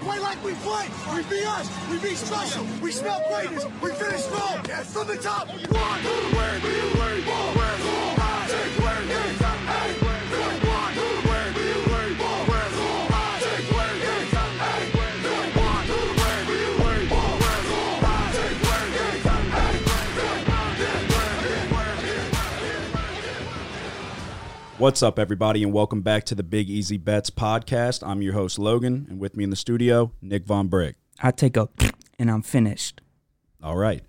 play like we play. We be us. We be special. We smell greatness. We finish strong. From the top. One. What's up, everybody, and welcome back to the Big Easy Bets podcast. I'm your host, Logan, and with me in the studio, Nick Von Brick. I take a and I'm finished. All right.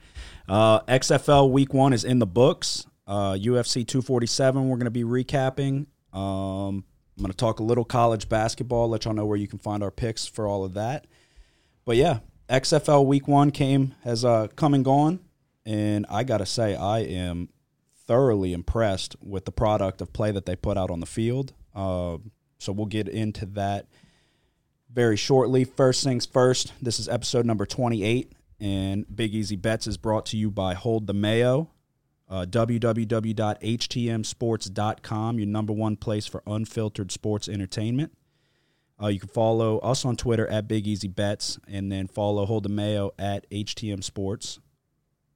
Uh, XFL week one is in the books. Uh, UFC 247, we're going to be recapping. Um, I'm going to talk a little college basketball, let y'all know where you can find our picks for all of that. But yeah, XFL week one came, has uh, come and gone. And I got to say, I am thoroughly impressed with the product of play that they put out on the field. Uh, so we'll get into that very shortly. First things first, this is episode number 28, and Big Easy Bets is brought to you by Hold the Mayo. Uh, www.htmsports.com, your number one place for unfiltered sports entertainment. Uh, you can follow us on Twitter at Big Easy Bets, and then follow Hold the Mayo at HTM Sports.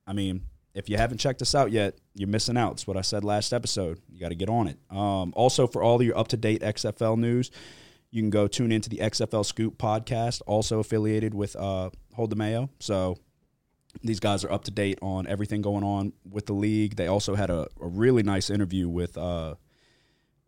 I mean, if you haven't checked us out yet, you're missing out. It's what I said last episode. You got to get on it. Um, also, for all your up to date XFL news, you can go tune into the XFL Scoop podcast, also affiliated with uh, Hold the Mayo. So these guys are up to date on everything going on with the league. They also had a, a really nice interview with uh,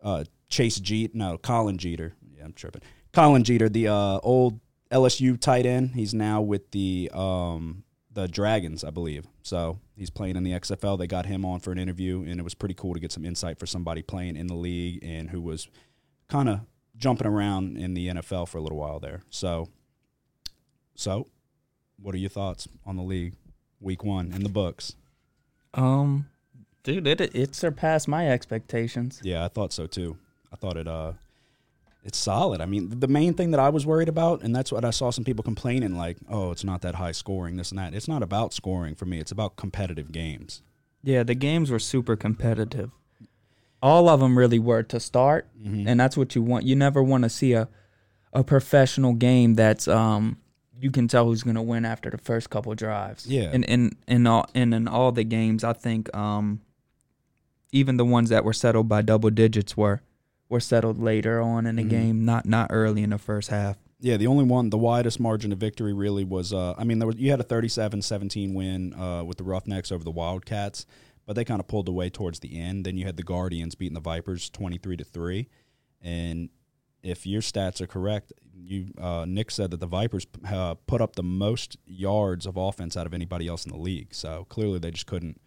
uh, Chase Jeet, no, Colin Jeter. Yeah, I'm tripping. Colin Jeter, the uh, old LSU tight end. He's now with the um, the Dragons, I believe. So he's playing in the XFL. They got him on for an interview, and it was pretty cool to get some insight for somebody playing in the league and who was kind of jumping around in the NFL for a little while there. So, so what are your thoughts on the league week one in the books? Um, dude, it it surpassed my expectations. Yeah, I thought so too. I thought it uh it's solid. I mean, the main thing that I was worried about, and that's what I saw some people complaining, like, oh, it's not that high scoring, this and that. It's not about scoring for me. It's about competitive games. Yeah, the games were super competitive. All of them really were to start, Mm-hmm. and that's what you want. You never want to see a a professional game that's um you can tell who's going to win after the first couple drives. Yeah. And in in all and in all the games, I think um even the ones that were settled by double digits were were settled later on in the Mhm. game, not not early in the first half. Yeah, the only one, the widest margin of victory really was, uh, I mean, there was you had a 37-17 win uh, with the Roughnecks over the Wildcats, but they kind of pulled away towards the end. Then you had the Guardians beating the Vipers 23 to 3. And if your stats are correct, you uh, Nick said that the Vipers uh, put up the most yards of offense out of anybody else in the league. So clearly they just couldn't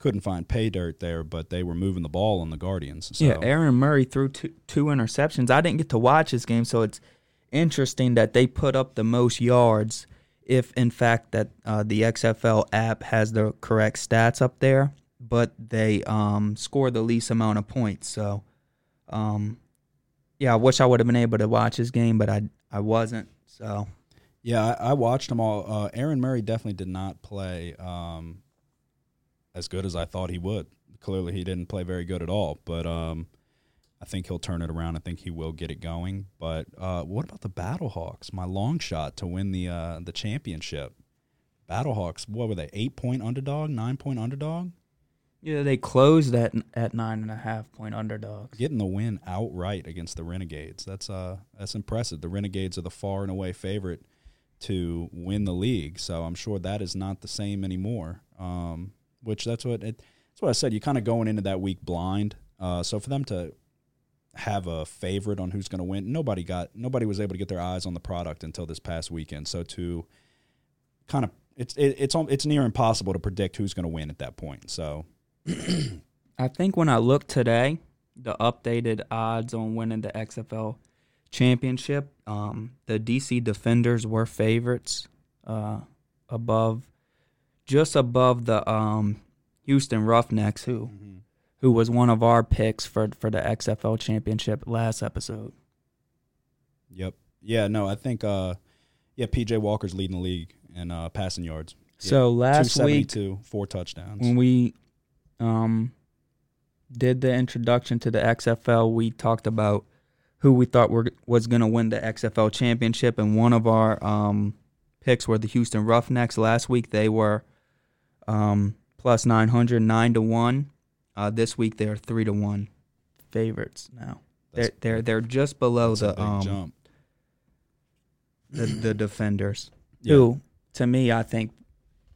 couldn't find pay dirt there, but they were moving the ball on the Guardians. So Yeah, Aaron Murray threw two, two interceptions. I didn't get to watch his game, so it's interesting that they put up the most yards. If in fact that uh, the XFL app has the correct stats up there, but they um, scored the least amount of points. So, um, yeah, I wish I would have been able to watch his game, but I I wasn't. So Yeah, I, I watched them all. Uh, Aaron Murray definitely did not play um, as good as I thought he would. Clearly, he didn't play very good at all. But um, I think he'll turn it around. I think he will get it going. But uh, what about the Battlehawks? My long shot to win the uh, the championship. Battlehawks, what were they? Eight point underdog, nine point underdog, yeah, they closed at at nine and a half point underdogs. getting the win outright against the Renegades. That's uh that's impressive. The Renegades are the far and away favorite to win the league, so I'm sure that is not the same anymore. Um, which that's what it, that's what I said. You're kind of going into that week blind. Uh, so for them to have a favorite on who's going to win, nobody got nobody was able to get their eyes on the product until this past weekend. So to kind of it's it, it's it's near impossible to predict who's going to win at that point. So I think when I looked today, the updated odds on winning the XFL championship, um, the DC Defenders were favorites uh, above, just above the um, Houston Roughnecks, who who was one of our picks for for the XFL championship last episode. Yep. Yeah. No, I think. Uh, yeah, PJ Walker's leading the league in uh, passing yards. So last week 272, four touchdowns. when we um, did the introduction to the XFL, we talked about who we thought were was going to win the XFL championship, and one of our um, picks were the Houston Roughnecks. Last week they were um, plus 900, 9 to one. Uh, this week they are three to one favorites now. That's- they're they're they're just below the um, the the defenders. Yeah. Who, to me, I think,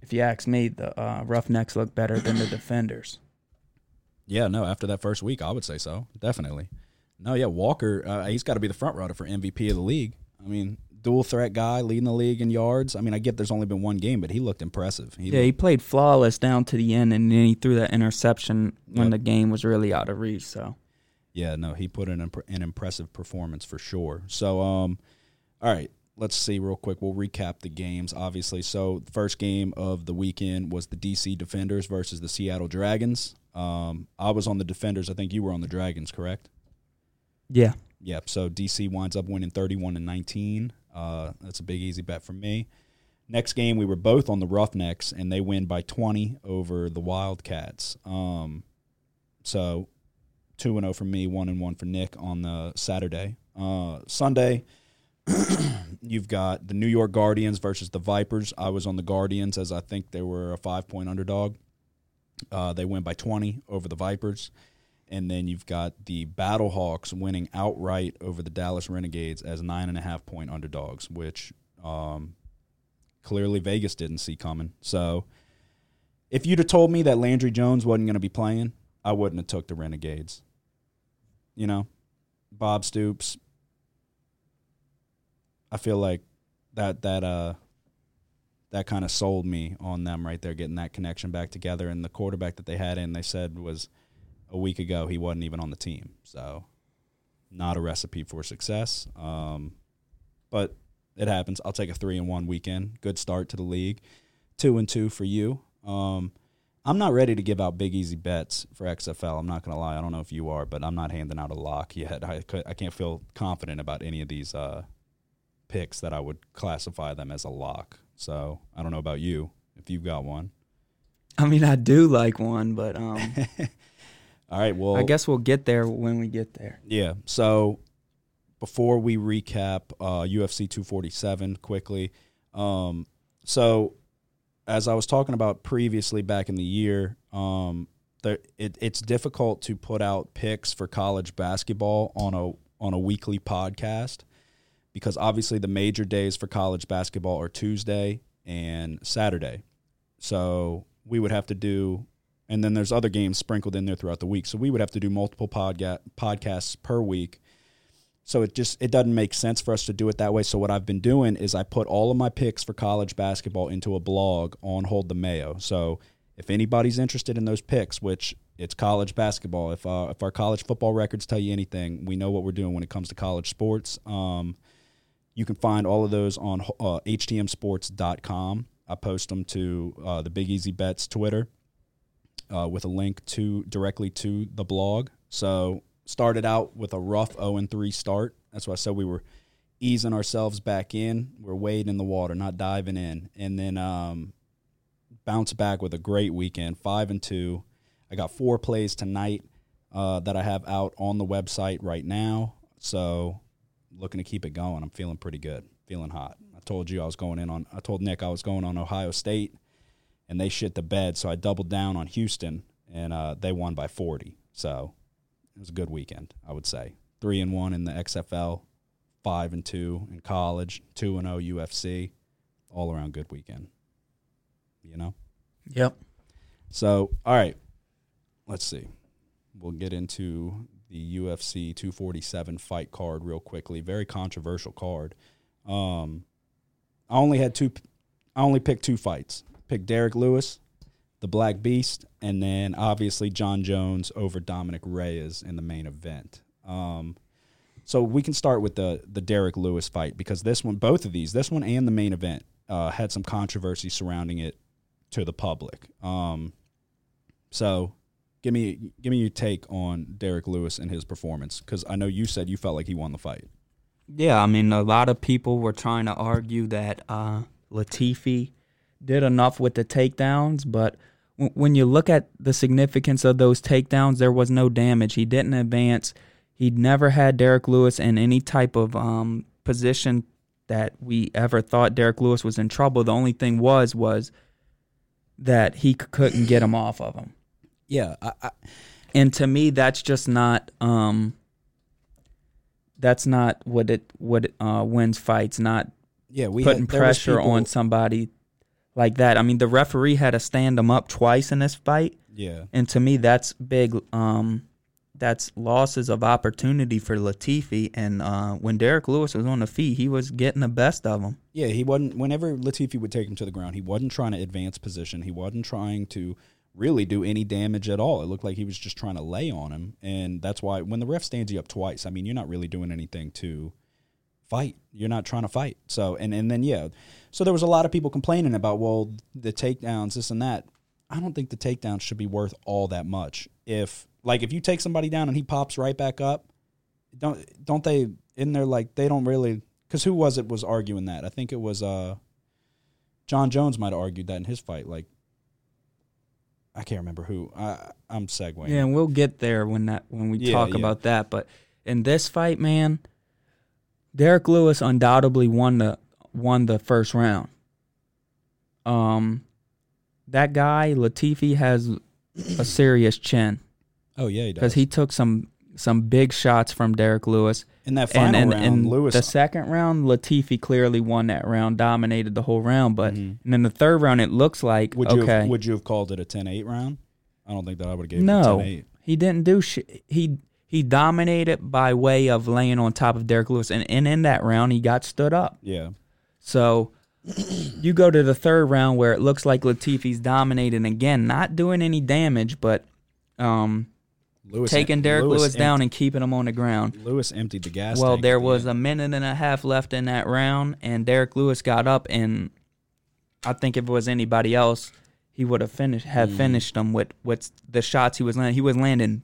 if you ask me, the uh, Roughnecks look better than the defenders. Yeah, no. After that first week, I would say so. Definitely. No, yeah. Walker, uh, he's got to be the front runner for MVP of the league. I mean, dual threat guy, leading the league in yards. I mean, I get there's only been one game, but he looked impressive. He Yeah, he played flawless down to the end, and then he threw that interception when Yep. the game was really out of reach. So Yeah, no, he put in an, an impressive performance for sure. So, um, all right, let's see real quick. We'll recap the games, obviously. So, the first game of the weekend was the DC Defenders versus the Seattle Dragons. Um, I was on the Defenders. I think you were on the Dragons, correct? yeah, Yep. So DC winds up winning 31 and 19. Uh, that's a big easy bet for me. Next game, we were both on the Roughnecks, and they win by 20 over the Wildcats. Um, so two and zero for me, one and one for Nick on the Saturday. Uh, Sunday, you've got the New York Guardians versus the Vipers. I was on the Guardians as I think they were a five point underdog. Uh, they win by 20 over the Vipers. And then you've got the Battlehawks winning outright over the Dallas Renegades as nine and a half point underdogs, which um, clearly Vegas didn't see coming. So if you'd have told me that Landry Jones wasn't going to be playing, I wouldn't have took the Renegades. You know, Bob Stoops. I feel like that that uh that kind of sold me on them right there, getting that connection back together. And the quarterback that they had in, they said was a week ago he wasn't even on the team. So not a recipe for success. Um, but it happens. I'll take a three and one weekend. Good start to the league. Two and two for you. Um, I'm not ready to give out big easy bets for XFL. I'm not gonna lie. I don't know if you are, but I'm not handing out a lock yet. I I can't feel confident about any of these uh, picks that I would classify them as a lock. So I don't know about you if you've got one. I mean I do like one, but um, All right. Well, I guess we'll get there when we get there. Yeah. So before we recap uh, UFC 247 quickly, um, so as I was talking about previously back in the year, um, there, it, it's difficult to put out picks for college basketball on a on a weekly podcast because obviously the major days for college basketball are Tuesday and Saturday. So we would have to do and then there's other games sprinkled in there throughout the week. So we would have to do multiple podga- podcasts per week. So it just it doesn't make sense for us to do it that way. So what I've been doing is I put all of my picks for college basketball into a blog on Hold the Mayo. So if anybody's interested in those picks, which it's college basketball, if uh, if our college football records tell you anything, we know what we're doing when it comes to college sports. Um, you can find all of those on uh, htmsports.com. I post them to uh, the Big Easy Bets Twitter uh, with a link to directly to the blog. So started out with a rough 0 and 3 start. That's why I said we were easing ourselves back in. We're wading in the water, not diving in, and then um, bounced back with a great weekend, five and two. I got four plays tonight uh, that I have out on the website right now. So looking to keep it going. I'm feeling pretty good, feeling hot. I told you I was going in on. I told Nick I was going on Ohio State and they shit the bed. So I doubled down on Houston, and uh, they won by 40. So it was a good weekend, I would say. Three and one in the XFL, five and two in college, two and zero UFC, all around good weekend. You know. Yep. So all right, let's see. We'll get into the UFC 247 fight card real quickly. Very controversial card. Um, I only had two. I only picked two fights picked Derrick Lewis, the Black Beast, and then obviously Jon Jones over Dominick Reyes in the main event. Um, so we can start with the the Derrick Lewis fight because this one, both of these, this one and the main event, uh, had some controversy surrounding it to the public. Um, so give me give me your take on Derrick Lewis and his performance because I know you said you felt like he won the fight. Yeah, I mean, a lot of people were trying to argue that uh, Latifi did enough with the takedowns, but w- when you look at the significance of those takedowns, there was no damage. He didn't advance. He'd never had Derrick Lewis in any type of um, position that we ever thought Derrick Lewis was in trouble. The only thing was was that he c- couldn't get him off of him. Yeah, I, I, And to me, that's just not. Um, that's not what it what it, uh, wins fights. Not yeah. We putting had, pressure people- on somebody like that. I mean, the referee had to stand him up twice in this fight, Yeah, and to me, that's big. Um, that's losses of opportunity for Latifi. And uh, when Derrick Lewis was on the feet, he was getting the best of him. yeah. He wasn't. Whenever Latifi would take him to the ground, he wasn't trying to advance position. He wasn't trying to really do any damage at all. It looked like he was just trying to lay on him, and that's why when the ref stands you up twice, I mean, you're not really doing anything to fight. You're not trying to fight. So and and then yeah, so there was a lot of people complaining about well the takedowns, this and that. I don't think the takedowns should be worth all that much. If like if you take somebody down and he pops right back up, don't don't they in there like they don't really because who was it was arguing that? I think it was uh Jon Jones might have argued that in his fight. Like I can't remember who. I I'm segueing. Yeah, and we'll get there when that when we Yeah, talk yeah. about that. But in this fight, man, Derrick Lewis undoubtedly won the won the first round. Um, that guy Latifi has a serious chin Oh yeah, he does. because he took some some big shots from Derrick Lewis. in that final and and, round, and Lewis. the second round, Latifi clearly won that round, dominated the whole round. But Mhm. and then the third round, it looks like would you okay. have, would you have called it a 10-8 round? I don't think that I would have gave No, it a 10-8. he didn't do shit. He he dominated by way of laying on top of Derrick Lewis, and, and in that round he got stood up. Yeah. So you go to the third round where it looks like Latifi's dominating again, not doing any damage, but um, Lewis taking Derrick Lewis, Lewis down and keeping him on the ground. Lewis emptied the gas. Well, there was a minute and a half left in that round, and Derrick Lewis got up, and I think if it was anybody else, he would have finished have Mm. finished them with with the shots he was landing. He was landing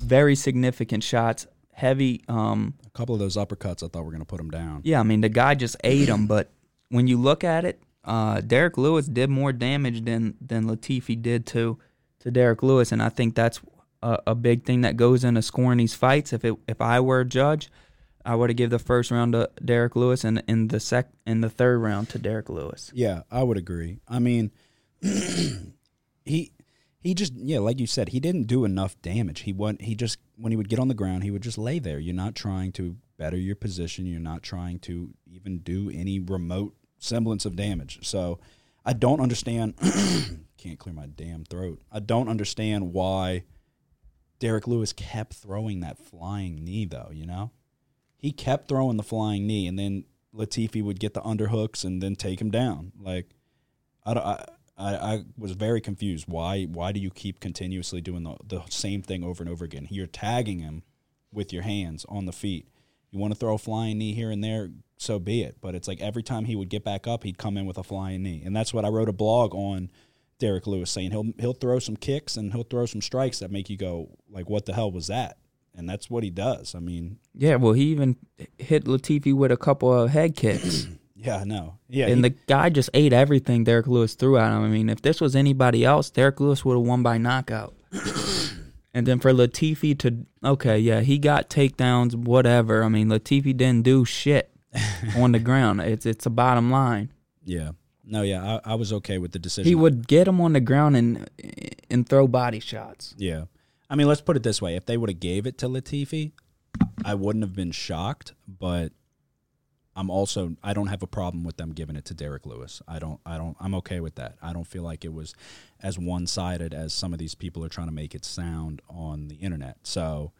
very significant shots, heavy. Um, a couple of those uppercuts. I thought were going to put him down. yeah, I mean the guy just ate him, but when you look at it, uh, Derrick Lewis did more damage than than Latifi did to to Derrick Lewis, and I think that's a, a big thing that goes into scoring these fights. If it if I were a judge, I would have give the first round to Derrick Lewis and in the sec in the third round to Derrick Lewis. Yeah, I would agree. I mean, he he just yeah, like you said, he didn't do enough damage. He went he just when he would get on the ground, he would just lay there. You're not trying to better your position. You're not trying to even do any remote semblance of damage. So I don't understand. can't clear my damn throat. I don't understand why Derrick Lewis kept throwing that flying knee, though. You know, he kept throwing the flying knee, and then Latifi would get the underhooks and then take him down. Like, I, I, I was very confused. Why, why do you keep continuously doing the, the same thing over and over again? You're tagging him with your hands on the feet. You want to throw a flying knee here and there, so be it. But it's like every time he would get back up, he'd come in with a flying knee, and that's what I wrote a blog on. Derrick Lewis saying he'll he'll throw some kicks and he'll throw some strikes that make you go like, what the hell was that? And that's what he does. I mean, Yeah, well, he even hit Latifi with a couple of head kicks. yeah, no, yeah, and he- the guy just ate everything Derrick Lewis threw at him. I mean, if this was anybody else, Derrick Lewis would have won by knockout. and then for Latifi to okay, yeah, he got takedowns, whatever. I mean, Latifi didn't do shit on the ground. It's it's a bottom line. yeah, no, yeah, I, I was okay with the decision. He would get him on the ground and and throw body shots. Yeah. I mean, let's put it this way: if they would have gave it to Latifi, I wouldn't have been shocked. But I'm also I don't have a problem with them giving it to Derrick Lewis. I don't I don't I'm okay with that. I don't feel like it was as one sided as some of these people are trying to make it sound on the internet. So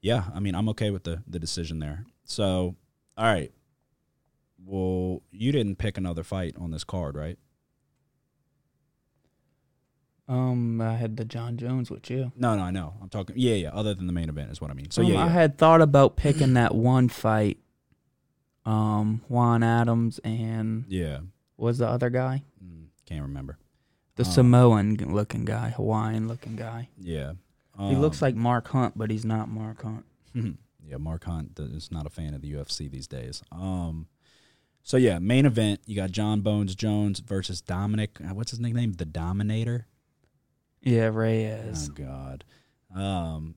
yeah, I mean I'm okay with the the decision there. So all right. Well, you didn't pick another fight on this card, right? Um, I had the Jon Jones with you. No, no, I know. I'm talking. Yeah, yeah. Other than the main event is what I mean. So Um, yeah, yeah. I had thought about picking that one fight. Um, Juan Adams and yeah. was the other guy? Mm, can't remember. The Um, Samoan looking guy, Hawaiian looking guy. Yeah. he looks Um, like Mark Hunt, but he's not Mark Hunt. yeah, Mark Hunt is not a fan of the UFC these days. Um, so yeah, main event you got Jon Bones Jones versus Dominick. uh, What's his nickname? The Dominator. Yeah, Reyes. Oh God. Um,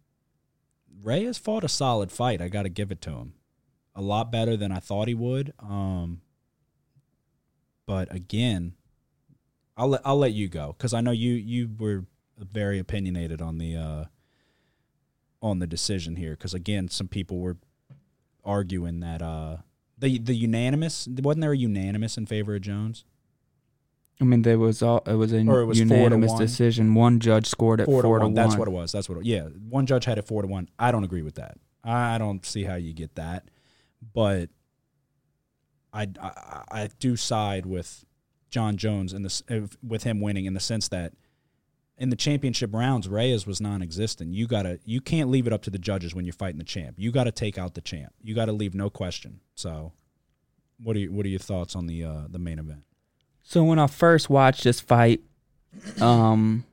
Reyes fought a solid fight. I got to give it to him. A lot better than I thought he would. Um, but again, I'll let I'll let you go because I know you you were very opinionated on the uh, on the decision here. Because again, some people were arguing that uh, the the unanimous wasn't there a unanimous in favor of Jones? I mean, there was all it was a it was unanimous one? decision. One judge scored it four, four, to, one. That's what it was. That's what. It, yeah, one judge had it four to one. I don't agree with that. I don't see how you get that, but I I, I do side with Jon Jones in this with him winning in the sense that in the championship rounds Reyes was non-existent. You gotta you can't leave it up to the judges when you're fighting the champ. You got to take out the champ. You got to leave no question. So, what are you, what are your thoughts on the uh, the main event? So when I first watched this fight, um,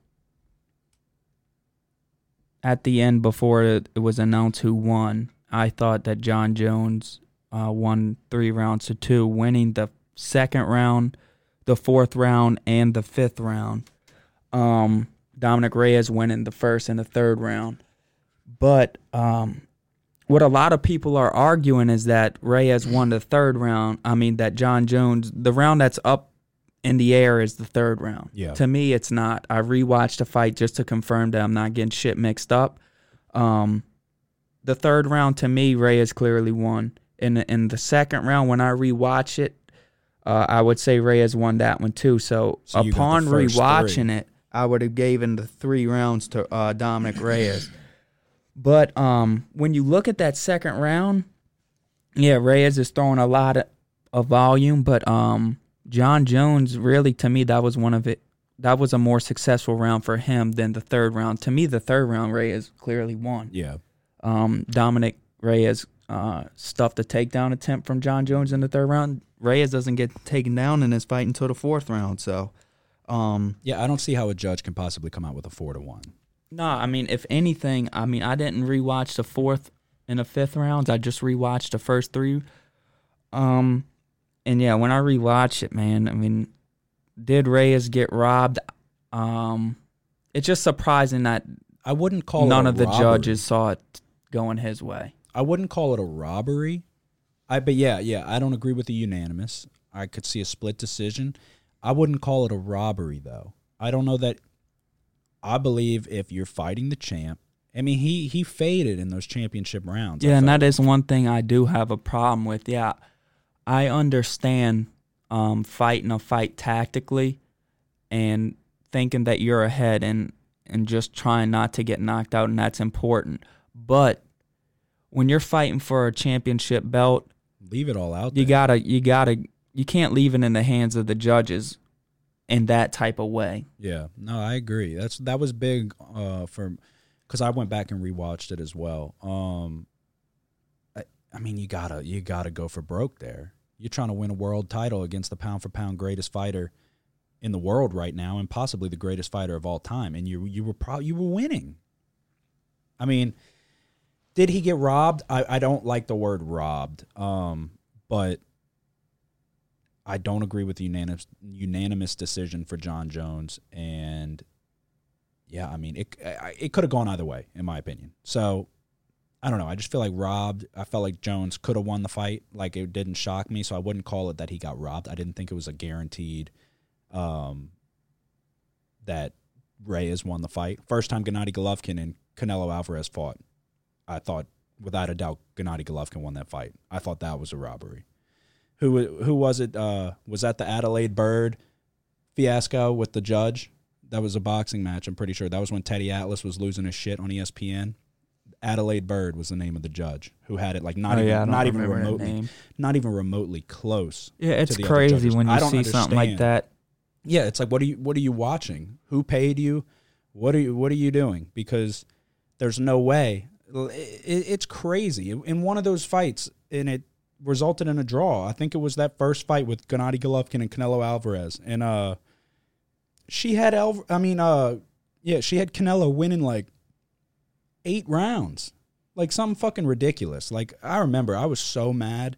at the end before it, was announced who won, I thought that Jon Jones uh, won three rounds to two, winning the second round, the fourth round, and the fifth round. Um, Dominick Reyes winning the first and the third round. But um, what a lot of people are arguing is that Reyes won the third round. I mean, that Jon Jones, the round that's up in the air is the third round. Yeah. To me, it's not. I rewatched the fight just to confirm that I'm not getting shit mixed up. Um, the third round to me, Reyes clearly won. In the, in the second round, when I rewatch it, uh, I would say Reyes won that one too. So, So you got the upon rewatching three. it, I would have given the three rounds to uh, Dominick Reyes. But um, when you look at that second round, yeah, Reyes is throwing a lot of, of volume, but um, Jon Jones really, to me, that was one of it. That was a more successful round for him than the third round. To me, the third round, Reyes clearly won. Yeah, Um, Dominick Reyes uh, stuffed a takedown attempt from Jon Jones in the third round. Reyes doesn't get taken down in this fight until the fourth round. So, um, yeah. I don't see how a judge can possibly come out with a four to one. No, I mean, if anything, I mean, I didn't rewatch the fourth and the fifth rounds. I just rewatched the first three. Um, and yeah, when I rewatch it, man, I mean, did Reyes get robbed? Um, it's just surprising that I wouldn't call none it a of the robbery. judges saw it going his way. I wouldn't call it a robbery. I but yeah, yeah, I don't agree with the unanimous. I could see a split decision. I wouldn't call it a robbery though. I don't know that I believe if you're fighting the champ, I mean he he faded in those championship rounds. Yeah, and that is one thing I do have a problem with. Yeah, I understand um, fighting a fight tactically and thinking that you're ahead and and just trying not to get knocked out, and that's important. But when you're fighting for a championship belt, leave it all out you there. gotta you gotta you can't leave it in the hands of the judges in that type of way. Yeah, no, I agree. That's that was big uh, for because I went back and rewatched it as well. Um, I, I mean, you gotta you gotta go for broke there. You're trying to win a world title against the pound for pound greatest fighter in the world right now, and possibly the greatest fighter of all time, and you you were pro- you were winning. I mean, did he get robbed? I, I don't like the word robbed, um, but I don't agree with the unanimous unanimous decision for Jon Jones, and yeah, I mean it. It could have gone either way, in my opinion. So I don't know. I just feel like robbed. I felt like Jones could have won the fight. Like it didn't shock me, so I wouldn't call it that he got robbed. I didn't think it was a guaranteed um, that Reyes won the fight. First time Gennady Golovkin and Canelo Alvarez fought, I thought without a doubt Gennady Golovkin won that fight. I thought that was a robbery. Who who was it? Uh, was that the Adalaide Byrd fiasco with the judge? That was a boxing match. I'm pretty sure that was when Teddy Atlas was losing his shit on ESPN. Adalaide Byrd was the name of the judge who had it like not Oh, even yeah, don't even remotely not even remotely close. Yeah, it's crazy when I you don't see something like that. Yeah, it's like what are you what are you watching? Who paid you? What are you what are you doing? Because there's no way. It, it's crazy. In one of those fights, and it resulted in a draw. I think it was that first fight with Gennady Golovkin and Canelo Alvarez, and uh, she had Al. I mean, uh, yeah, she had Canelo winning like eight rounds, like something fucking ridiculous. Like I remember, I was so mad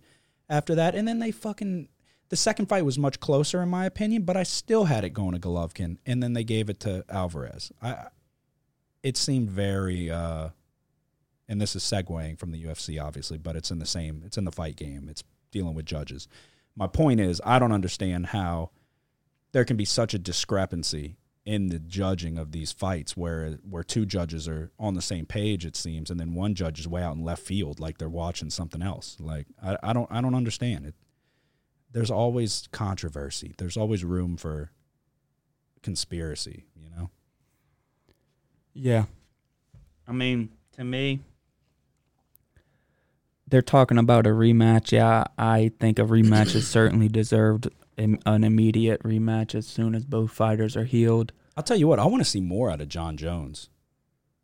after that, and then they fucking the second fight was much closer in my opinion, but I still had it going to Golovkin, and then they gave it to Alvarez. I it seemed very uh and this is segueing from the UFC, obviously, but it's in the same. It's in the fight game. It's dealing with judges. My point is, I don't understand how there can be such a discrepancy in the judging of these fights where where two judges are on the same page it seems and then one judge is way out in left field like they're watching something else like I, I don't I don't understand it there's always controversy there's always room for conspiracy you know Yeah. I mean, to me, they're talking about a rematch. Yeah, I think a rematch is certainly deserved an an immediate rematch as soon as both fighters are healed. I'll tell you what I want to see more out of Jon Jones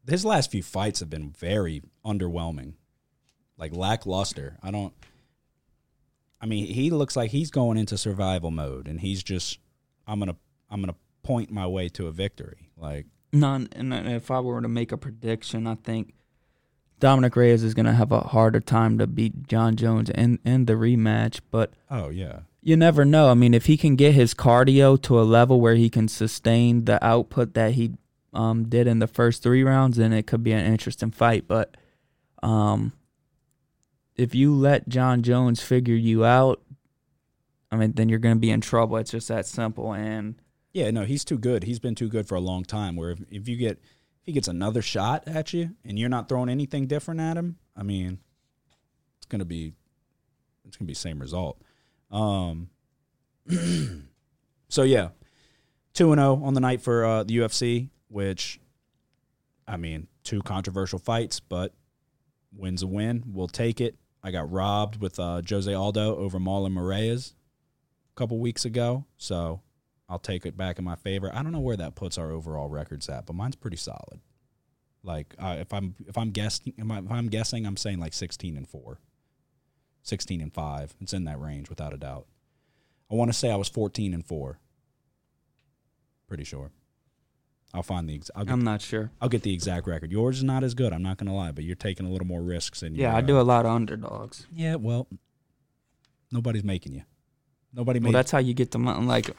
his last few fights have been very underwhelming like lackluster I don't I mean he looks like he's going into survival mode and he's just I'm gonna I'm gonna point my way to a victory like None. And if I were to make a prediction, I think Dominick Reyes is going to have a harder time to beat Jon Jones in in the rematch. But oh yeah you never know. I mean, if he can get his cardio to a level where he can sustain the output that he um, did in the first three rounds, then it could be an interesting fight. But um, if you let Jon Jones figure you out, I mean, then you're going to be in trouble. It's just that simple. And Yeah, no, he's too good. He's been too good for a long time. Where if, if you get he gets another shot at you and you're not throwing anything different at him, I mean, it's gonna be it's gonna be same result. Um, so yeah, two and zero on the night for uh, the UFC, which I mean, two controversial fights, but wins a win. We'll take it. I got robbed with uh, Jose Aldo over Marlon Moraes a couple weeks ago, so I'll take it back in my favor. I don't know where that puts our overall records at, but mine's pretty solid. Like uh, if I'm if I'm guessing if I'm guessing, I'm saying like 16 and four, 16 and five. It's in that range without a doubt. I want to say I was 14 and four. Pretty sure. I'll find the ex- I'll get, I'm not sure. I'll get the exact record. Yours is not as good. I'm not gonna lie, but you're taking a little more risks than Yeah, you, I uh, do a lot of underdogs. Yeah, well, nobody's making you. Nobody Well, made. that's how you get the money. Like,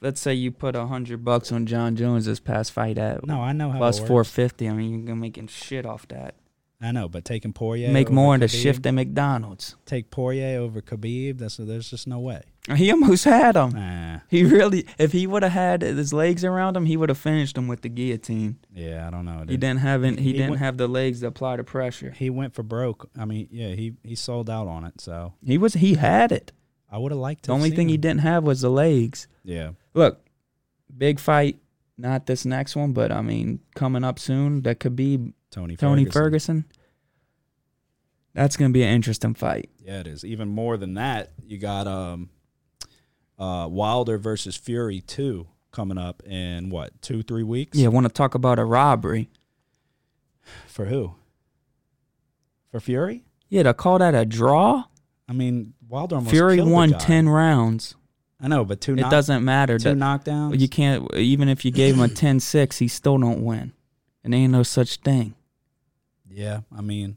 let's say you put a hundred bucks on Jon Jones this past fight at no, I know how plus four fifty. I mean, you're making shit off that. I know, but taking Poirier Make more in the shift at McDonald's. Take Poirier over Khabib. That's there's just no way. He almost had him. Nah, He really, if he would have had his legs around him, he would have finished him with the guillotine. yeah, I don't know. He didn't have it. He, He didn't went- have the legs to apply the pressure. He went for broke. I mean, yeah, he he sold out on it. So He was. He had it. I would have liked to. The only thing he didn't have was the legs. Yeah, Look, big fight. Not this next one, but I mean, coming up soon. That could be Tony. Tony Ferguson. Ferguson. That's gonna be an interesting fight. Yeah, it is. Even more than that, you got um, uh, Wilder versus Fury two coming up in what two three weeks? Yeah, want to talk about a robbery? For who? For Fury? Yeah, to call that a draw. I mean, Wilder almost Fury killed the won ten rounds. I know, but two. It knock- doesn't matter. Two knockdowns. you can't even if you gave him a 10-6, he still don't win. And ain't no such thing. Yeah, I mean,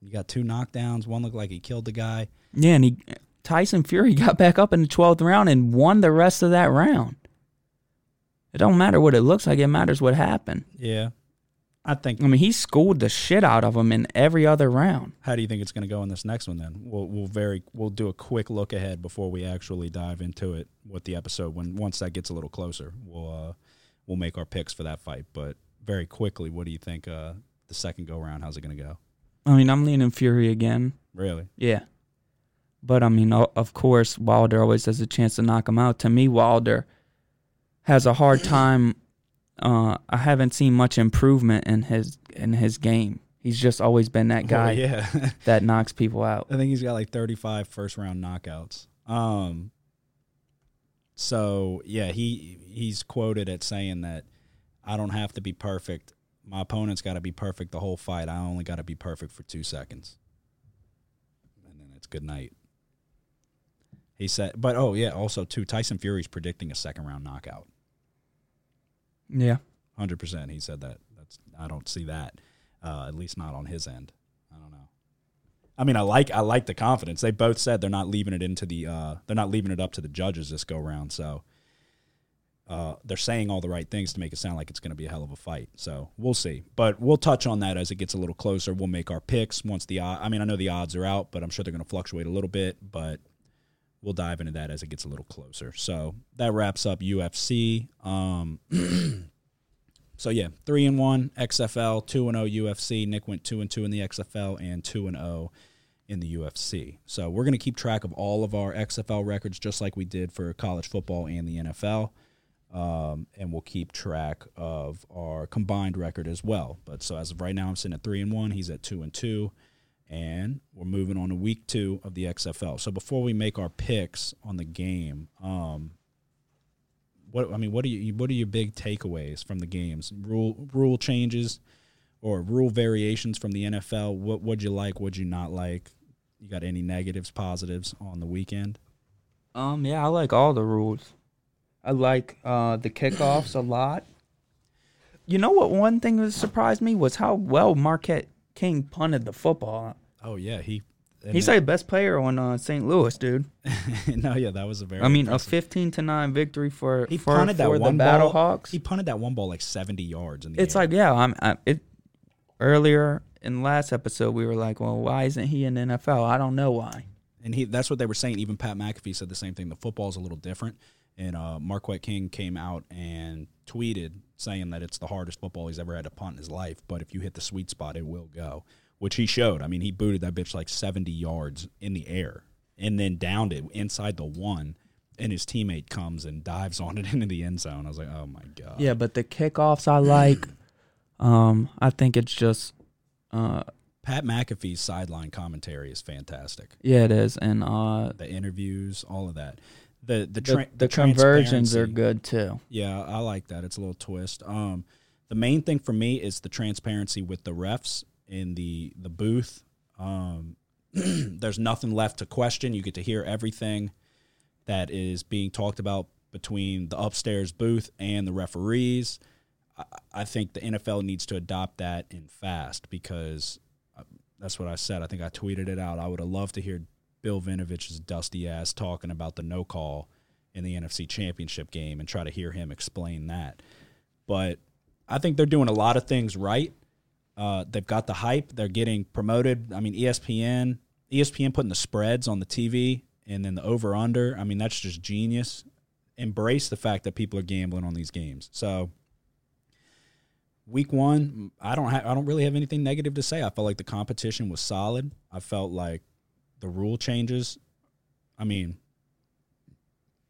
you got two knockdowns. One looked like he killed the guy. Yeah, and he Tyson Fury got back up in the twelfth round and won the rest of that round. It don't matter what it looks like; it matters what happened. Yeah, I think. I mean, he schooled the shit out of him in every other round. How do you think it's going to go in this next one? Then we'll we'll very we'll do a quick look ahead before we actually dive into it with the episode. When once that gets a little closer, we'll uh we'll make our picks for that fight. But very quickly, what do you think? Uh, the second go round, how's it going to go? I mean, I'm leaning Fury again. Really? Yeah. But I mean, of course, Wilder always has a chance to knock him out. To me, Wilder has a hard time. Uh, I haven't seen much improvement in his in his game. He's just always been that guy Oh, yeah. that knocks people out. I think he's got like 35 first round knockouts. Um so yeah, he he's quoted at saying that I don't have to be perfect. My opponent's got to be perfect the whole fight. I only got to be perfect for 2 seconds. And then it's good night. He said but oh yeah, also too Tyson Fury's predicting a second round knockout. Yeah. 100% he said that. That's I don't see that. Uh, at least not on his end. I don't know. I mean, I like I like the confidence. They both said they're not leaving it into the uh, they're not leaving it up to the judges this go round. So, uh, they're saying all the right things to make it sound like it's going to be a hell of a fight. So we'll see. But we'll touch on that as it gets a little closer. We'll make our picks once the. I mean, I know the odds are out, but I'm sure they're going to fluctuate a little bit. But we'll dive into that as it gets a little closer. So that wraps up UFC. Um, so yeah, three and one XFL, two and zero UFC. Nick went two and two in the XFL and two and zero in the UFC. So we're to keep track of all of our XFL records just like we did for college football and the NFL. Um, and we'll keep track of our combined record as well. But so as of right now, I'm sitting at three and one. He's at two and two, and we're moving on to week two of the XFL. So before we make our picks on the game, um, what I mean, what are you, what are your big takeaways from the games? Rule rule changes or rule variations from the NFL. What would you like? Would you not like? You got any negatives, positives on the weekend? Um, yeah, I like all the rules. I like uh, the kickoffs a lot. You know what? One thing that surprised me was how well Marquette King punted the football. Oh yeah, he. He's like best player on uh, St. Louis, dude. no, yeah, that was a very. I mean, impressive. a fifteen to nine victory for he for, punted that for one the ball. Battlehawks. He punted that one ball like seventy yards in the It's air. like, yeah, I'm. I, it earlier in the last episode we were like, well, why isn't he in the NFL? I don't know why. and he that's what they were saying. Even Pat McAfee said the same thing. The football's a little different. And uh, Marquette King came out and tweeted saying that it's the hardest football he's ever had to punt in his life. But if you hit the sweet spot, it will go, which he showed. I mean, he booted that bitch like 70 yards in the air and then downed it inside the one. And his teammate comes and dives on it into the end zone. I was like, oh my God. Yeah, but the kickoffs I like. um, I think it's just, uh, Pat McAfee's sideline commentary is fantastic. yeah, it is, and uh, The interviews, all of that. The the the, tra- the conversions are good too. Yeah, I like that. It's a little twist. Um, the main thing for me is the transparency with the refs in the the booth. Um, there's nothing left to question. You get to hear everything that is being talked about between the upstairs booth and the referees. I, I think the NFL needs to adopt that in fast because uh, that's what I said. I think I tweeted it out. I would have loved to hear Bill Vinovich's dusty ass talking about the no call in the NFC Championship game and try to hear him explain that. But I think they're doing a lot of things right. Uh, they've got the hype. They're getting promoted. I mean, ESPN, ESPN putting the spreads on the TV and then the over under. I mean, that's just genius. Embrace the fact that people are gambling on these games. So, week one, I don't have. I don't really have anything negative to say. I felt like the competition was solid. I felt like the rule changes. I mean,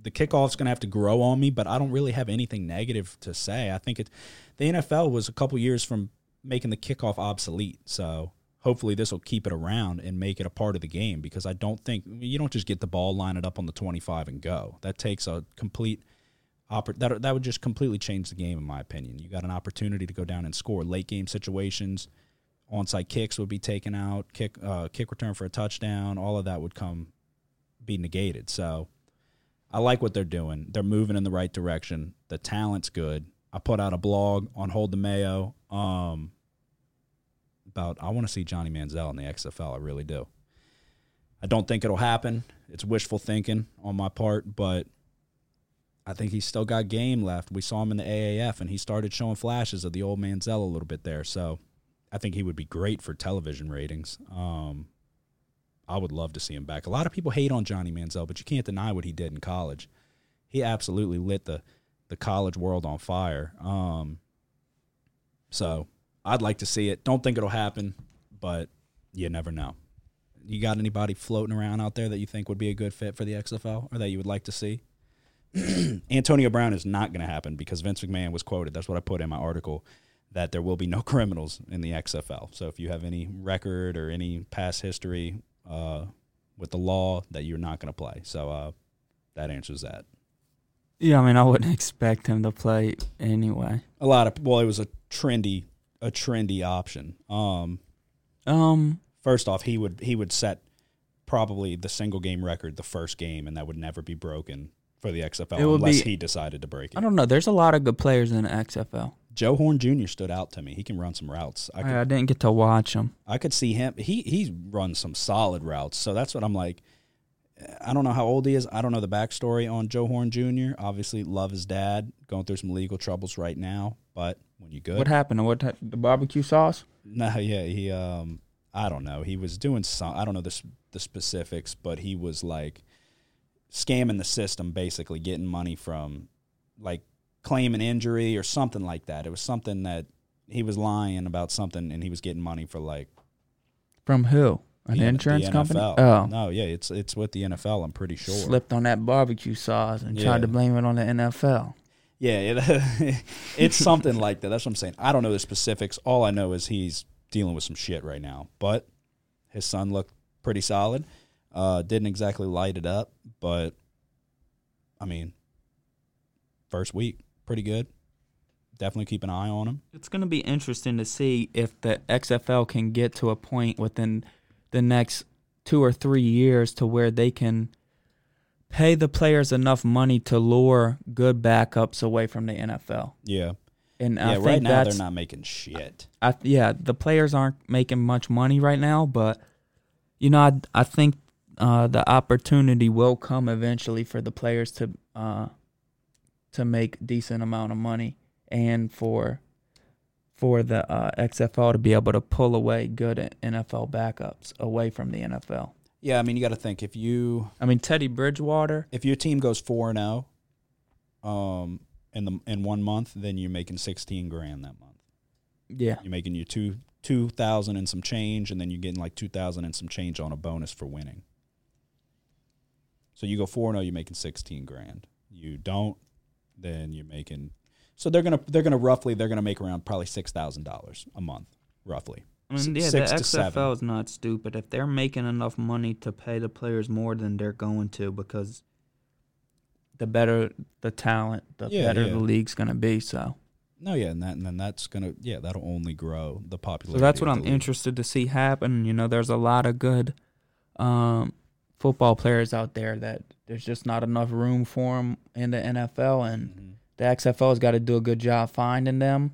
the kickoff's going to have to grow on me, but I don't really have anything negative to say. I think it, the NFL was a couple years from making the kickoff obsolete. So hopefully this will keep it around and make it a part of the game because I don't think you don't just get the ball, line it up on the 25 and go. That takes a complete that that would just completely change the game in my opinion. You got an opportunity to go down and score late game situations. Onside kicks would be taken out, kick uh, kick return for a touchdown, all of that would come be negated. So I like what they're doing. They're moving in the right direction. The talent's good. I put out a blog on Hold the Mayo um, about I want to see Johnny Manziel in the XFL. I really do. I don't think it'll happen. It's wishful thinking on my part, but I think he's still got game left. We saw him in the AAF, and he started showing flashes of the old Manziel a little bit there. So I think he would be great for television ratings. Um, I would love to see him back. A lot of people hate on Johnny Manziel, but you can't deny what he did in college. He absolutely lit the the college world on fire. Um, so I'd like to see it. Don't think it'll happen, but you never know. You got anybody floating around out there that you think would be a good fit for the XFL or that you would like to see? Antonio Brown is not going to happen because Vince McMahon was quoted. That's what I put in my article that there will be no criminals in the XFL. So if you have any record or any past history uh, with the law, that you're not going to play. So uh, that answers that. Yeah, I mean, I wouldn't expect him to play anyway. A lot of well, it was a trendy a trendy option. Um, Um, first off, he would he would set probably the single game record the first game, and that would never be broken for the XFL unless be- he decided to break it. I don't know. There's a lot of good players in the XFL. Joe Horn Jr. stood out to me. He can run some routes. I I, could, I didn't get to watch him. I could see him. He he runs some solid routes. So that's what I'm like. I don't know how old he is. I don't know the backstory on Joe Horn Jr. Obviously, love his dad. Going through some legal troubles right now, but when you good, What happened? What the barbecue sauce? No, yeah, he um I don't know. He was doing some I don't know the the specifics, but he was like scamming the system basically getting money from like claiming injury or something like that. It was something that he was lying about something and he was getting money for like From who? An the insurance the company? Oh, No, yeah, it's it's with the NFL, I'm pretty sure. slipped on that barbecue sauce and Yeah. tried to blame it on the NFL. Yeah, it, it's something like that. That's what I'm saying. I don't know the specifics. All I know is he's dealing with some shit right now. But his son looked pretty solid. Uh, didn't exactly light it up, but I mean, first week, pretty good. Definitely keep an eye on him. It's going to be interesting to see if the XFL can get to a point within the next two or three years to where they can pay the players enough money to lure good backups away from the NFL. Yeah, And I yeah. think Right now, they're not making shit. I, yeah, the players aren't making much money right now, but you know, I I think uh, the opportunity will come eventually for the players to uh, to make decent amount of money, and for for the uh, XFL to be able to pull away good NFL backups away from the NFL. Yeah, I mean, you got to think if you I mean, Teddy Bridgewater. if your team goes four and zero, um, in the in one month, then you're making sixteen grand that month. Yeah, You're making your two two thousand and some change, and then you're getting like two thousand and some change on a bonus for winning. So you go four and zero, you're making sixteen grand. You don't, then you're making. So they're gonna they're gonna roughly they're gonna make around probably six thousand dollars a month, roughly. I mean, yeah, Six the. XFL is not stupid. If they're making enough money to pay the players more than they're going to, because the better the talent, the Yeah, better yeah. the league's going to be. So, No, yeah, and that and then that's gonna yeah that'll only grow the popularity. so that's what I'm league. interested to see happen. You know, there's a lot of good um, football players out there that there's just not enough room for them in the NFL, and Mhm. The XFL has got to do a good job finding them.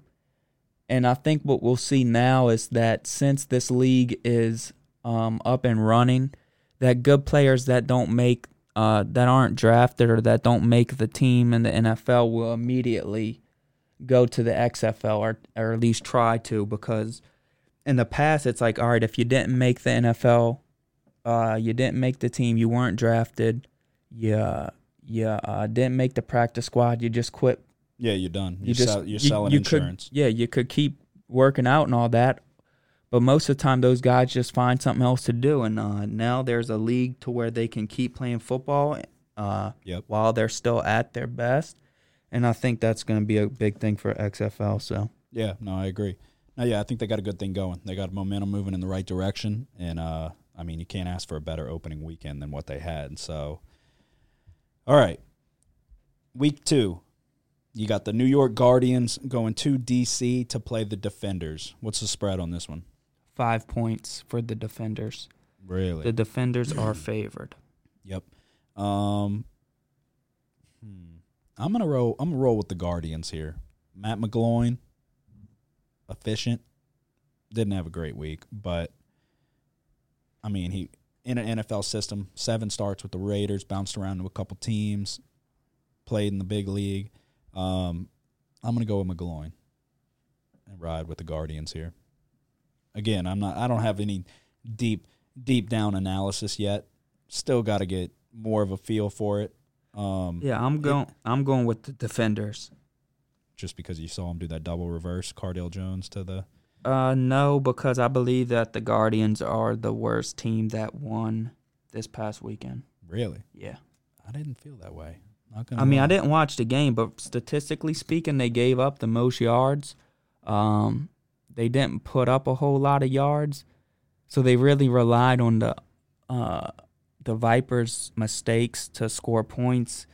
And I think what we'll see now is that since this league is um, up and running, that good players that don't make uh, that aren't drafted or that don't make the team in the NFL will immediately go to the XFL or or at least try to because in the past it's like all right if you didn't make the NFL, uh, you didn't make the team, you weren't drafted, you you uh, didn't make the practice squad, you just quit Yeah, you're done. You're, you just sell, you're you- selling you insurance. Could, yeah, you could keep working out and all that, but most of the time those guys just find something else to do. And uh, now there's a league to where they can keep playing football uh, Yep. while they're still at their best, and I think that's going to be a big thing for XFL. So Yeah, no, I agree. No, yeah, I think they got a good thing going. They got momentum moving in the right direction, and uh, I mean, you can't ask for a better opening weekend than what they had. And so, all right, week two, you got the New York Guardians going to DC to play the Defenders. What's the spread on this one? five points for the defenders. Really? The defenders are favored. Yep. Um, hmm. I'm gonna roll. I'm gonna roll with the Guardians here. Matt McGloin, efficient. Didn't have a great week, but I mean, he in an NFL system, seven starts with the Raiders, bounced around to a couple teams, played in the big league. Um, I'm gonna go with McGloin and ride with the Guardians here. Again, I'm not. I don't have any deep deep down analysis yet. Still got to get more of a feel for it. Um, Yeah, I'm going. I'm going with the defenders. just because you saw him do that double reverse, Cardale Jones to the. Uh, no, because I believe that the Guardians are the worst team that won this past weekend. Really, Yeah. I didn't feel that way. Not gonna I mean, I didn't watch the game, but statistically speaking, they gave up the most yards. Um, they didn't put up a whole lot of yards, so they really relied on the uh, the Vipers' mistakes to score points.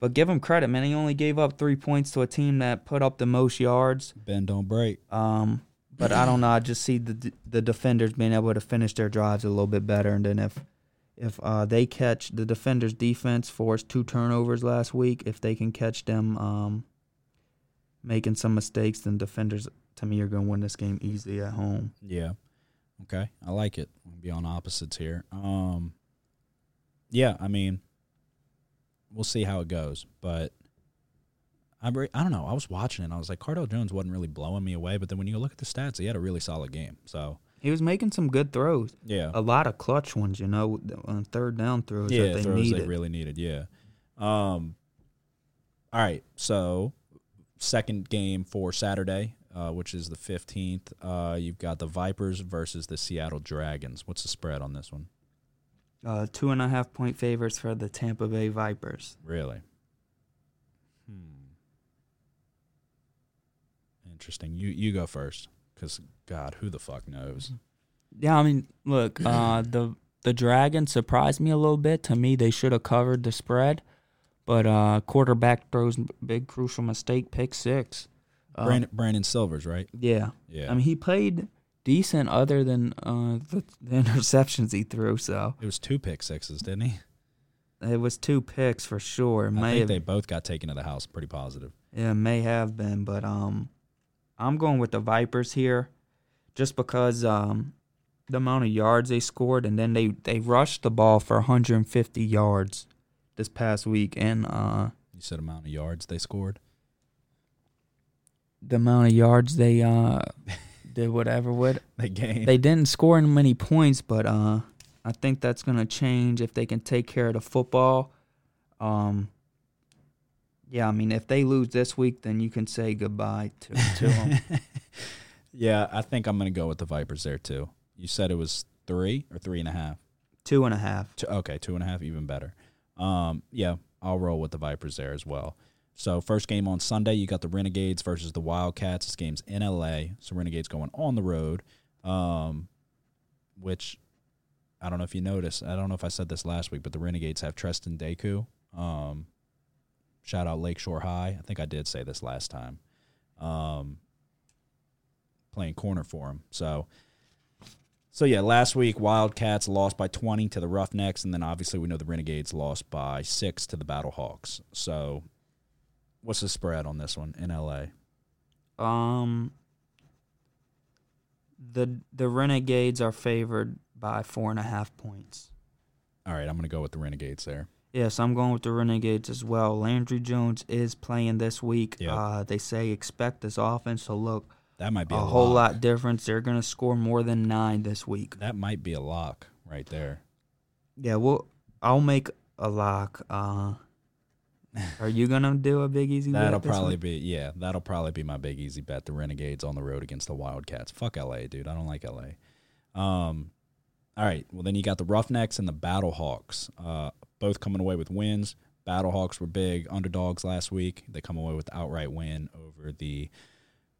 But give them credit, man. They only gave up three points to a team that put up the most yards. Ben don't break. Um, but I don't know. I just see the the defenders being able to finish their drives a little bit better, and then if if uh, they catch the defenders' defense forced two turnovers last week, if they can catch them um, making some mistakes, then defenders to me are going to win this game easily at home. Yeah. Okay, I like it. We'll be on opposites here. Um, yeah, I mean, we'll see how it goes. But I, re- I don't know. I was watching it. and I was like, Cardale Jones wasn't really blowing me away. But then when you look at the stats, he had a really solid game. So He was making some good throws. yeah, A lot of clutch ones, you know, on third down throws yeah, that they throws needed. they really needed. Yeah. Um. All right. So second game for Saturday, uh, which is the fifteenth. Uh, you've got the Vipers versus the Seattle Dragons. What's the spread on this one? uh, two and a half point favorites for the Tampa Bay Vipers. Really? Interesting. You you go first, because God, who the fuck knows? Yeah, I mean, look, uh, the the Dragons surprised me a little bit. To me, they should have covered the spread, but uh, quarterback throws big crucial mistake, pick six. Uh, Brandon, Brandon Silvers, right? yeah, Yeah. I mean, he played decent other than uh, the, the interceptions he threw. So it was two pick sixes, didn't he? it was two picks for sure. It I May think have, they both got taken to the house. Pretty positive. yeah, may have been, but um, I'm going with the Vipers here, just because um, the amount of yards they scored, and then they they rushed the ball for 150 yards this past week, and uh, You said amount of yards they scored. the amount of yards they uh did whatever with. They gained. They didn't score many points, but uh, I think that's gonna change if they can take care of the football. Um, yeah, I mean, if they lose this week, then you can say goodbye to to them. yeah, I think I'm gonna go with the Vipers there too. You said it was three or three and a half. Two and a half. Two, okay, two and a half, even better. Um, yeah, I'll roll with the Vipers there as well. So first game on Sunday, you got the Renegades versus the Wildcats. This game's in LA, so Renegades going on the road. Um, which I don't know if you noticed. I don't know if I said this last week, but the Renegades have Treston Decoud. Um, shout out Lakeshore High. I think I did say this last time. Um, playing corner for him. So so yeah, last week Wildcats lost by 20 to the Roughnecks, and then obviously we know the Renegades lost by six to the Battlehawks. So, what's the spread on this one in LA? Um, the the Renegades are favored by four and a half points. All right, I'm gonna go with the Renegades there. Yes, I'm going with the Renegades as well. Landry Jones is playing this week. Yeah. Uh, they say expect this offense to look That might be a a, whole lock. lot different. They're going to score more than nine this week. That might be a lock right there. Yeah, well, I'll make a lock. Uh, are you gonna do a big easy? bet That'll probably week? be yeah. That'll probably be my big easy bet. The Renegades on the road against the Wildcats. Fuck LA, dude. I don't like LA. Um, all right. Well, then you got the Roughnecks and the Battlehawks. Uh, both coming away with wins. Battlehawks were big underdogs last week. They come away with the outright win over the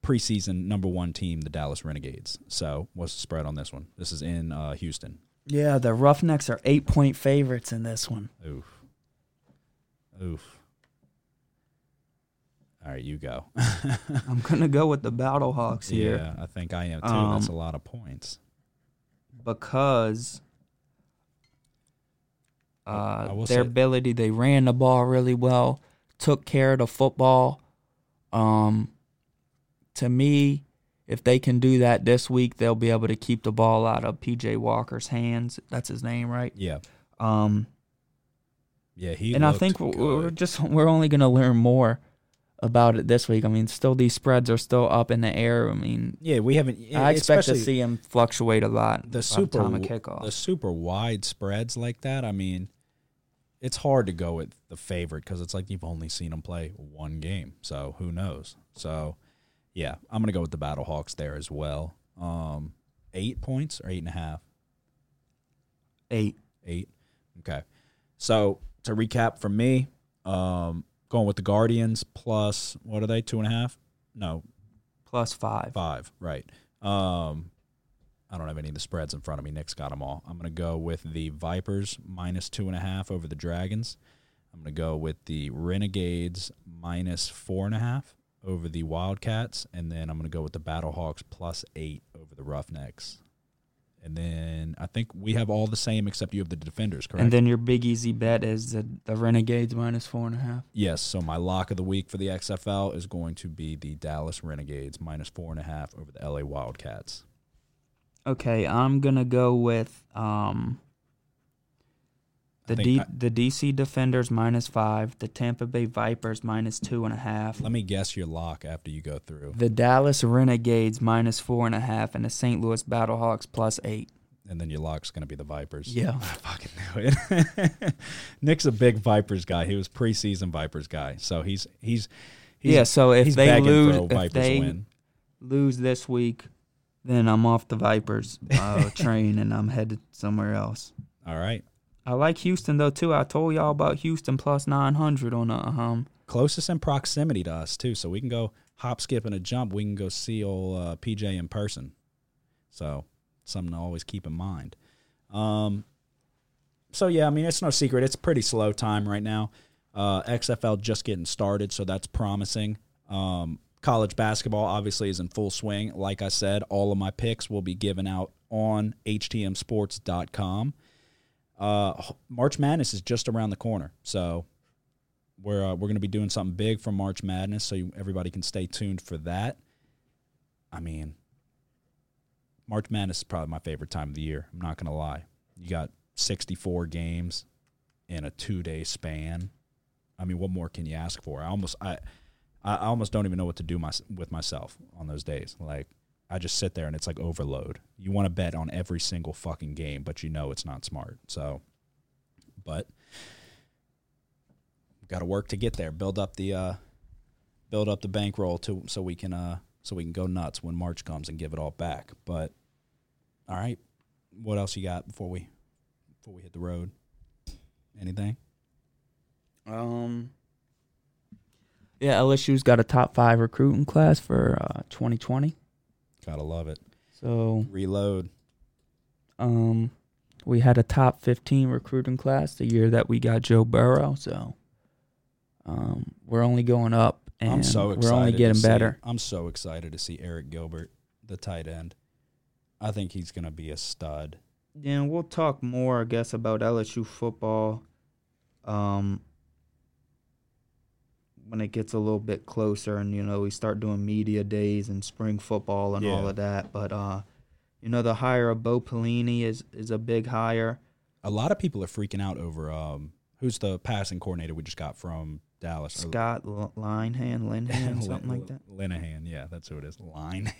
preseason number one team, the Dallas Renegades. So, what's the spread on this one? This is in uh, Houston. Yeah, the Roughnecks are eight point favorites in this one. Oof. Oof. All right, you go. I'm gonna go with the Battlehawks here Yeah, I think I am too. That's a Um, lot of points. because uh, their say- ability. They ran the ball really well, took care of the football. Um, to me, if they can do that this week, they'll be able to keep the ball out of PJ Walker's hands. That's his name, right? Yeah, Um, yeah. He and I think we're, we're just we're only going to learn more about it this week. I mean, still these spreads are still up in the air. I mean, Yeah, we haven't. I expect to see him fluctuate a lot by the super time of kickoff. the super wide spreads like that. I mean, it's hard to go with the favorite because it's like you've only seen them play one game, so who knows? So, yeah, I'm gonna go with the Battlehawks there as well. Um, eight points or eight and a half. Eight. Eight. Okay. So to recap for me, um, going with the Guardians plus what are they? Two and a half? No, plus five. five. Right. Um, I don't have any of the spreads in front of me. Nick's got them all. I'm going to go with the Vipers minus two and a half over the Dragons. I'm going to go with the Renegades minus four and a half over the Wildcats, and then I'm going to go with the Battlehawks plus eight over the Roughnecks. And then I think we have all the same except you have the Defenders, correct? And then your big easy bet is the, the Renegades minus four and a half. Yes, so my lock of the week for the XFL is going to be the Dallas Renegades minus four and a half over the LA Wildcats. Okay, I'm gonna go with um The D, I- the DC Defenders minus five, the Tampa Bay Vipers minus two and a half, let me guess your lock after you go through, the Dallas Renegades minus four and a half, and the St. Louis Battlehawks plus eight. and then your lock's going to be the Vipers. Yeah. I fucking knew it. Nick's a big Vipers guy. He was preseason Vipers guy, so he's he's, he's yeah, so if they lose, if they win. lose this week, then I'm off the Vipers uh, train and I'm headed somewhere else. All right, I like Houston though too. I told y'all about Houston plus nine hundred on a um. closest in proximity to us too, so we can go hop, skip, and a jump. We can go see old uh, PJ in person. So something to always keep in mind. Um, so yeah, I mean it's no secret. It's pretty slow time right now. Uh, XFL just getting started, so that's promising. Um, college basketball obviously is in full swing. Like I said, all of my picks will be given out on htmsports.com. Uh, March Madness is just around the corner, so we're uh, we're going to be doing something big for March Madness, so you, everybody can stay tuned for that. I mean, March Madness is probably my favorite time of the year. I'm not going to lie. You got 64 games in a two day span. I mean, what more can you ask for? I almost I almost don't even know what to do my, with myself on those days. Like I just sit there and it's like overload. You want to bet on every single fucking game, but you know it's not smart. So, but got to work to get there. Build up the uh, build up the bankroll to so we can uh so we can go nuts when March comes and give it all back. But all right, what else you got before we before we hit the road? Anything? Um. Yeah, LSU's got a top five recruiting class for uh, 2020. Gotta love it. So, Reload. um, we had a top 15 recruiting class the year that we got Joe Burrow. So, um, we're only going up, and I'm so excited. we're only getting see- better. I'm so excited to see Arik Gilbert, the tight end. I think he's gonna be a stud. Yeah, we'll talk more, I guess, about LSU football. Um, when it gets a little bit closer, and you know we start doing media days and spring football and all of that. But uh, you know the hire of Bo Pelini is is a big hire. A lot of people are freaking out over um who's the passing coordinator we just got from Dallas. Scott L- Linehan, Linehan, something like that. Linehan, yeah, that's who it is. Line.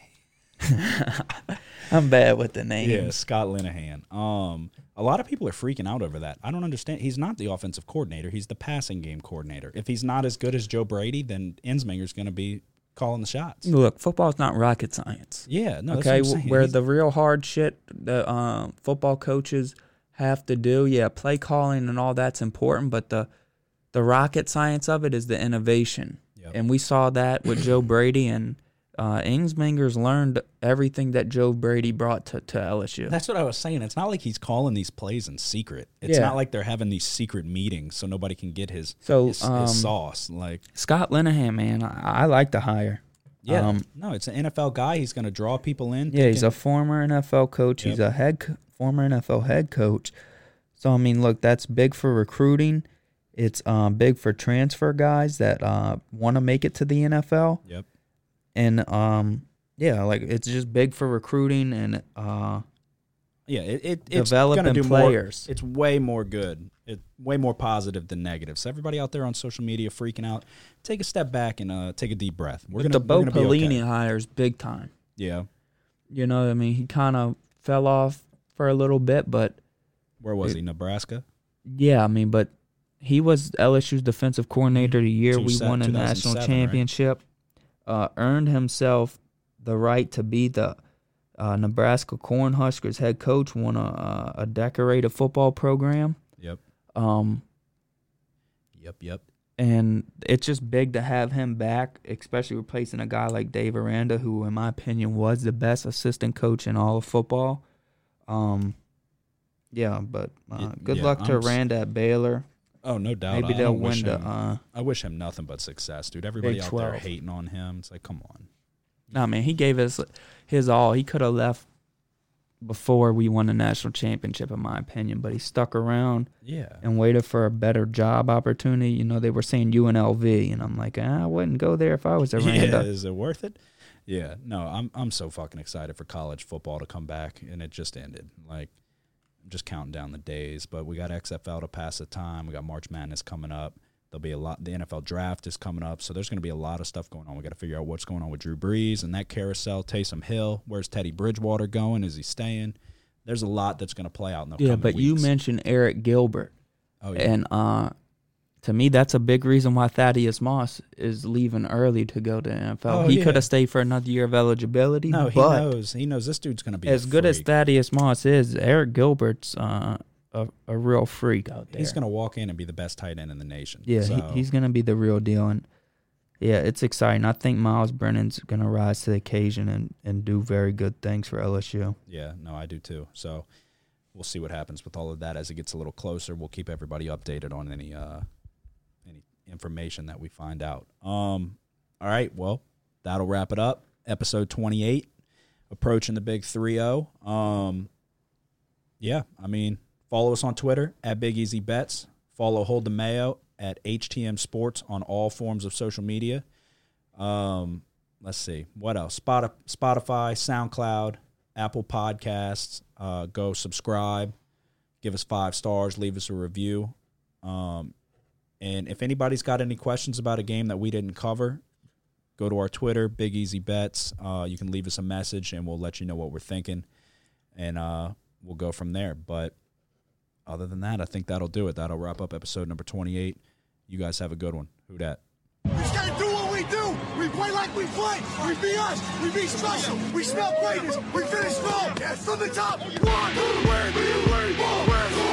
I'm bad with the names. Yeah, Scott Linehan. Um, a lot of people are freaking out over that. I don't understand. He's not the offensive coordinator. He's the passing game coordinator. If he's not as good as Joe Brady, then Ensminger's going to be calling the shots. Look, football's not rocket science. Yeah, no. Okay, where He's- the real hard shit the um, football coaches have to do, yeah, play calling and all that's important, but the the rocket science of it is the innovation, Yep. and we saw that with Joe Brady and uh, Ensminger's learned everything that Joe Brady brought to, to LSU. That's what I was saying. It's not like he's calling these plays in secret. It's Yeah. not like they're having these secret meetings so nobody can get his So, his, um, his sauce. Like, Scott Linehan, man, I, I like the hire. yeah, um, no, it's an NFL guy. He's going to draw people in. Yeah, he's a former NFL coach. He's a head co- former NFL head coach. So I mean, look, that's big for recruiting. It's um, big for transfer guys that uh, want to make it to the NFL, Yep. And um, yeah, like it's just big for recruiting and uh, Yeah, it, it it's Developing do players. More, it's way more good. It's way more positive than negative. So everybody out there on social media freaking out, take a step back and uh, take a deep breath. We're gonna the Bo gonna be Pelini okay. hires big time. Yeah, You know, what I mean, he kind of fell off for a little bit, but where was he? Nebraska. Yeah, I mean, but he was LSU's defensive coordinator of the year. We won a national 2007, right? Uh, earned himself the right to be the uh, Nebraska Cornhuskers head coach. Won a, a, a decorated football program. Yep. Um, Yep. Yep. and it's just big to have him back, especially replacing a guy like Dave Aranda, who, in my opinion, was the best assistant coach in all of football. Um, yeah, but uh, good yeah, luck to I'm Aranda at Baylor. Oh, no doubt. Maybe I they'll win the. him- Uh, I wish him nothing but success, dude. Everybody Big out there hating on him. It's like, come on. Nah, man, he gave us his all. He could have left before we won the national championship, in my opinion, but he stuck around Yeah. and waited for a better job opportunity. You know, they were saying UNLV, and I'm like, ah, I wouldn't go there if I was Yeah. Is it worth it? Yeah. No, I'm I'm so fucking excited for college football to come back, and it just ended. Like, just counting down the days. But we got XFL to pass the time. We got March Madness coming up. There'll be a lot. The NFL draft is coming up, so there's going to be a lot of stuff going on. We got to figure out what's going on with Drew Brees and that carousel. Taysom Hill, where's Teddy Bridgewater going? Is he staying? There's a lot that's going to play out in the Yeah, but you mentioned Arik Gilbert, oh yeah, and uh, to me, that's a big reason why Thaddeus Moss is leaving early to go to NFL. Oh, he yeah. could have stayed for another year of eligibility. no, he knows. He knows this dude's going to be as a good as. Thaddeus Moss is, Arik Gilbert's uh, a, a real freak out there. He's going to walk in and be the best tight end in the nation. Yeah, so, he, he's gonna be the real deal, and yeah, it's exciting. I think Myles Brennan's gonna rise to the occasion and, and do very good things for LSU. Yeah, no, I do too. So we'll see what happens with all of that as it gets a little closer. We'll keep everybody updated on any uh any information that we find out. Um all right, well, that'll wrap it up. Episode 28 approaching the big 3-0. Um yeah, I mean, follow us on Twitter at Big Easy Bets. Follow Hold the Mayo at HTM Sports on all forms of social media. Um, let's see what else. Spotify, SoundCloud, Apple Podcasts. Uh, go subscribe, give us five stars, leave us a review. Um, and if anybody's got any questions about a game that we didn't cover, go to our Twitter, Big Easy Bets. Uh, you can leave us a message, and we'll let you know what we're thinking, and uh, we'll go from there. But other than that, I think that'll do it. That'll wrap up episode number twenty-eight. You guys have a good one. Who dat? We just gotta do what we do. We play like we play. We be us. We be special. We smell greatness. We finish strong. From the top. One, two, three, three, four,